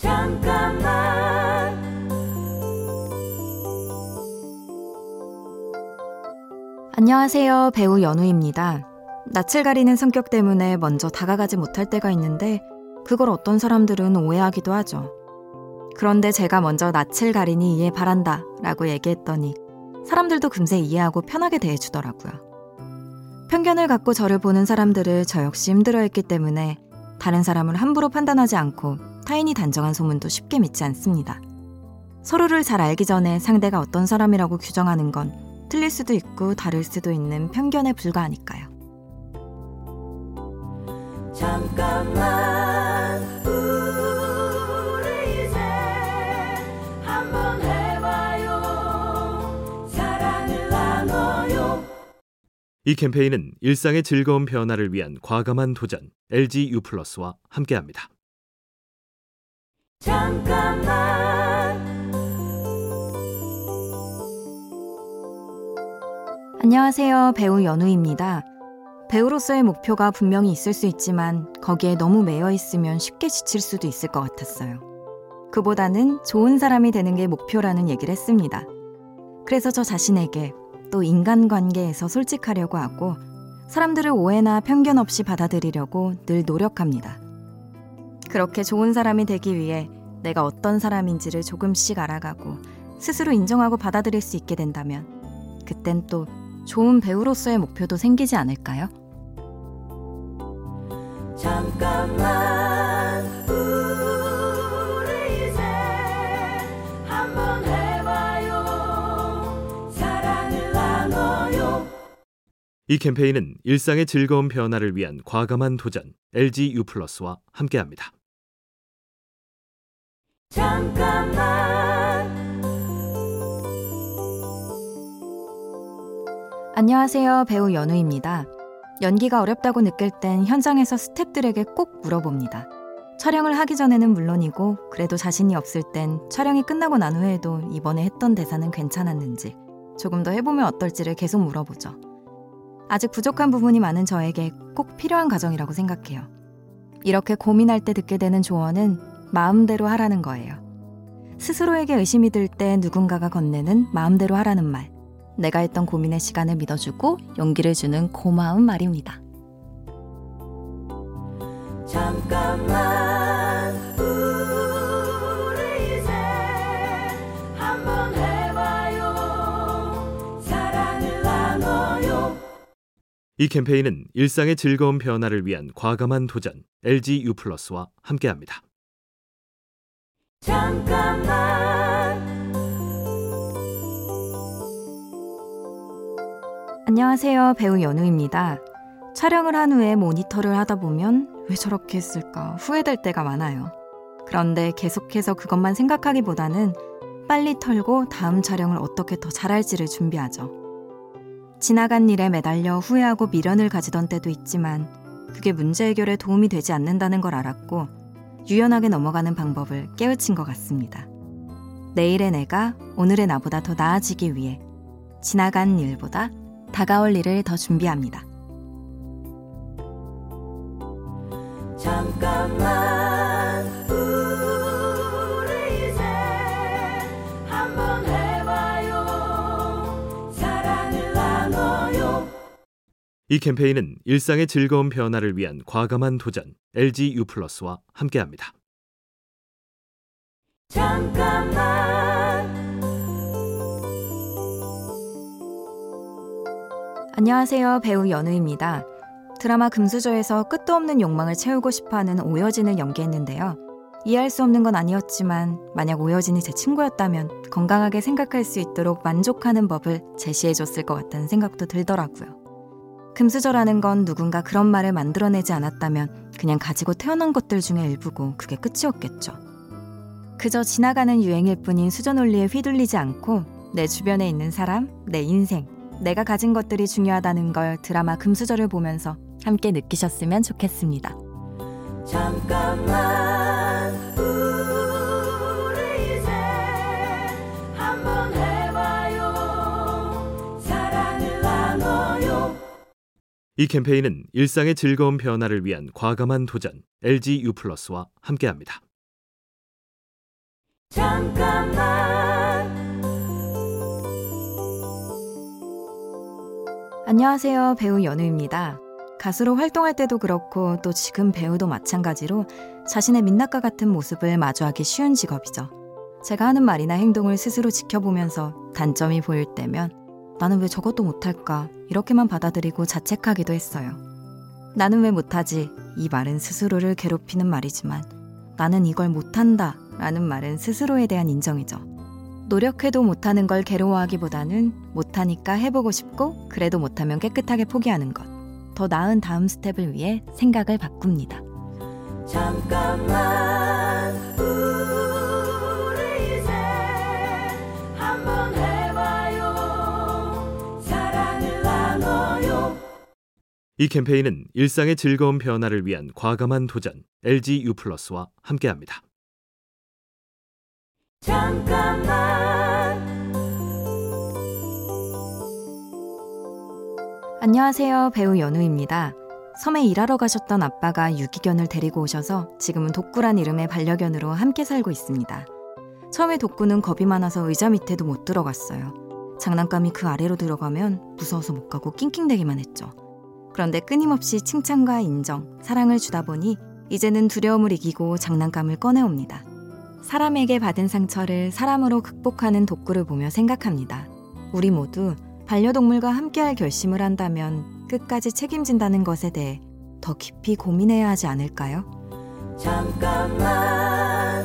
잠깐만 안녕하세요. 배우 연우입니다. 낯을 가리는 성격 때문에 먼저 다가가지 못할 때가 있는데 그걸 어떤 사람들은 오해하기도 하죠. 그런데 제가 먼저 낯을 가리니 이해 바란다 라고 얘기했더니 사람들도 금세 이해하고 편하게 대해주더라고요. 편견을 갖고 저를 보는 사람들을 저 역시 힘들어했기 때문에 다른 사람을 함부로 판단하지 않고 타인이 단정한 소문도 쉽게 믿지 않습니다. 서로를 잘 알기 전에 상대가 어떤 사람이라고 규정하는 건 틀릴 수도 있고 다를 수도 있는 편견에 불과하니까요. 잠깐만 우리 이제 한번 해봐요 사랑을 나눠요 이 캠페인은 일상의 즐거운 변화를 위한 과감한 도전 LG U+와 함께합니다. 잠깐만 안녕하세요. 배우 연우입니다. 배우로서의 목표가 분명히 있을 수 있지만 거기에 너무 매여 있으면 쉽게 지칠 수도 있을 것 같았어요. 그보다는 좋은 사람이 되는 게 목표라는 얘기를 했습니다. 그래서 저 자신에게 또 인간관계에서 솔직하려고 하고 사람들을 오해나 편견 없이 받아들이려고 늘 노력합니다. 그렇게 좋은 사람이 되기 위해 내가 어떤 사람인지를 조금씩 알아가고 스스로 인정하고 받아들일 수 있게 된다면 그땐 또 좋은 배우로서의 목표도 생기지 않을까요? 잠깐만 우리 이제 한번 해봐요 사랑을 나눠요 이 캠페인은 일상의 즐거운 변화를 위한 과감한 도전 LG U+와 함께합니다. 잠깐만 안녕하세요. 배우 연우입니다. 연기가 어렵다고 느낄 땐 현장에서 스탭들에게 꼭 물어봅니다. 촬영을 하기 전에는 물론이고 그래도 자신이 없을 땐 촬영이 끝나고 난 후에도 이번에 했던 대사는 괜찮았는지 조금 더 해보면 어떨지를 계속 물어보죠. 아직 부족한 부분이 많은 저에게 꼭 필요한 과정이라고 생각해요. 이렇게 고민할 때 듣게 되는 조언은 마음대로 하라는 거예요. 스스로에게 의심이 들 때 누군가가 건네는 마음대로 하라는 말. 내가 했던 고민의 시간을 믿어주고 용기를 주는 고마운 말입니다. 잠깐만 우리 이제 한번 해봐요 사랑을 나눠요 이 캠페인은 일상의 즐거운 변화를 위한 과감한 도전 LG U+와 함께합니다. 잠깐만 안녕하세요. 배우 연우입니다. 촬영을 한 후에 모니터를 하다 보면 왜 저렇게 했을까 후회될 때가 많아요. 그런데 계속해서 그것만 생각하기보다는 빨리 털고 다음 촬영을 어떻게 더 잘할지를 준비하죠. 지나간 일에 매달려 후회하고 미련을 가지던 때도 있지만 그게 문제 해결에 도움이 되지 않는다는 걸 알았고 유연하게 넘어가는 방법을 깨우친 것 같습니다. 내일의 내가 오늘의 나보다 더 나아지기 위해 지나간 일보다 다가올 일을 더 준비합니다. 잠깐만 이 캠페인은 일상의 즐거운 변화를 위한 과감한 도전 LG U+와 함께합니다. 잠깐만 안녕하세요. 배우 연우입니다. 드라마 금수저에서 끝도 없는 욕망을 채우고 싶어하는 오여진을 연기했는데요. 이해할 수 없는 건 아니었지만 만약 오여진이 제 친구였다면 건강하게 생각할 수 있도록 만족하는 법을 제시해줬을 것 같다는 생각도 들더라고요. 금수저라는 건 누군가 그런 말을 만들어내지 않았다면 그냥 가지고 태어난 것들 중에 일부고 그게 끝이었겠죠. 그저 지나가는 유행일 뿐인 수저 논리에 휘둘리지 않고 내 주변에 있는 사람, 내 인생, 내가 가진 것들이 중요하다는 걸 드라마 금수저를 보면서 함께 느끼셨으면 좋겠습니다. 잠깐만 이 캠페인은 일상의 즐거운 변화를 위한 과감한 도전 LG U 플러스와 함께합니다. 잠깐만. 안녕하세요. 배우 연우입니다. 가수로 활동할 때도 그렇고 또 지금 배우도 마찬가지로 자신의 민낯과 같은 모습을 마주하기 쉬운 직업이죠. 제가 하는 말이나 행동을 스스로 지켜보면서 단점이 보일 때면 나는 왜 저것도 못할까 이렇게만 받아들이고 자책하기도 했어요. 나는 왜 못하지 이 말은 스스로를 괴롭히는 말이지만 나는 이걸 못한다 라는 말은 스스로에 대한 인정이죠. 노력해도 못하는 걸 괴로워하기보다는 못하니까 해보고 싶고 그래도 못하면 깨끗하게 포기하는 것. 더 나은 다음 스텝을 위해 생각을 바꿉니다. 잠깐만 이 캠페인은 일상의 즐거운 변화를 위한 과감한 도전 LG U+와 함께합니다. 잠깐만 안녕하세요. 배우 연우입니다. 섬에 일하러 가셨던 아빠가 유기견을 데리고 오셔서 지금은 독구란 이름의 반려견으로 함께 살고 있습니다. 처음에 독구는 겁이 많아서 의자 밑에도 못 들어갔어요. 장난감이 그 아래로 들어가면 무서워서 못 가고 낑낑대기만 했죠. 그런데 끊임없이 칭찬과 인정, 사랑을 주다 보니 이제는 두려움을 이기고 장난감을 꺼내옵니다. 사람에게 받은 상처를 사람으로 극복하는 독구를 보며 생각합니다. 우리 모두 반려동물과 함께할 결심을 한다면 끝까지 책임진다는 것에 대해 더 깊이 고민해야 하지 않을까요? 잠깐만